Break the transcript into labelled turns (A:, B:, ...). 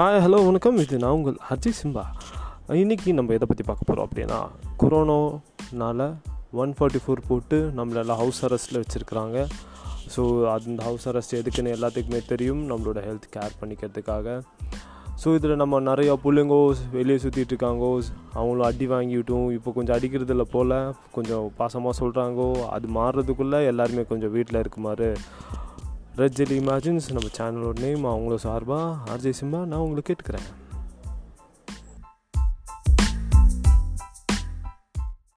A: Hi hello வணக்கம். இது நான் உங்கள் அஜய் சிம்பா. இன்றைக்கி நம்ம எதை பற்றி பார்க்க போகிறோம் அப்படின்னா கொரோனானால ஒன் ஃபார்ட்டி ஃபோர் போட்டு நம்மளெல்லாம் ஹவுஸ் அரெஸ்ட்டில் வச்சுருக்குறாங்க. ஸோ அந்த ஹவுஸ் அரெஸ்ட் எதுக்குன்னு எல்லாத்துக்குமே தெரியும் நம்மளோட ஹெல்த் கேர் பண்ணிக்கிறதுக்காக. ஸோ இதில் நம்ம நிறையா பிள்ளைங்கோ வெளியே சுற்றிட்டு இருக்காங்கோ அவங்களும் அடி வாங்கிவிட்டும் இப்போ கொஞ்சம் அடிக்கிறதில்ல போல் கொஞ்சம் பாசமாக சொல்கிறாங்கோ அது மாறுறதுக்குள்ளே எல்லாருமே கொஞ்சம் வீட்டில் இருக்குமாறு ரெட் ஜெலி இமேஜின்ஸ் நம்ம சேனலோட நேம் அவங்கள சார்பாக ஆர்ஜே சிம்பா நான் உங்களுக்கு கேட்டுக்கிறேன்.